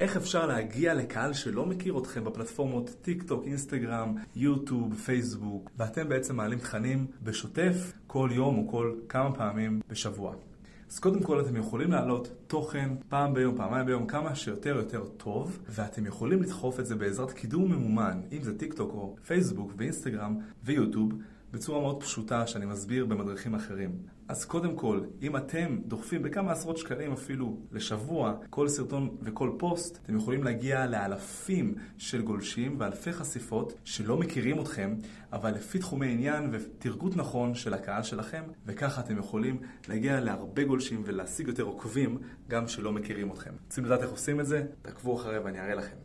איך אפשר להגיע לקהל שלא מכיר אתכם בפלטפורמות טיק טוק, אינסטגרם, יוטיוב, פייסבוק, ואתם בעצם מעלים תכנים בשוטף כל יום או כל כמה פעמים בשבוע. אז קודם כל אתם יכולים להעלות תוכן פעם ביום, פעמיים ביום, כמה שיותר יותר טוב, ואתם יכולים לדחוף את זה בעזרת קידום ממומן, אם זה טיק טוק או פייסבוק ואינסטגרם ויוטיוב, בצורה מאוד פשוטה שאני מסביר במדריכים אחרים. אז קודם כל, אם אתם דוחפים בכמה עשרות שקלים אפילו לשבוע כל סרטון וכל פוסט, אתם יכולים להגיע לאלפים של גולשים ואלפי חשיפות שלא מכירים אתכם, אבל לפי תחומי עניין ותרגות נכון של הקהל שלכם, וככה אתם יכולים להגיע להרבה גולשים ולהשיג יותר עוקבים גם שלא מכירים אתכם. רוצים לדעת איך עושים את זה? תעקבו אחרי ואני אראה לכם.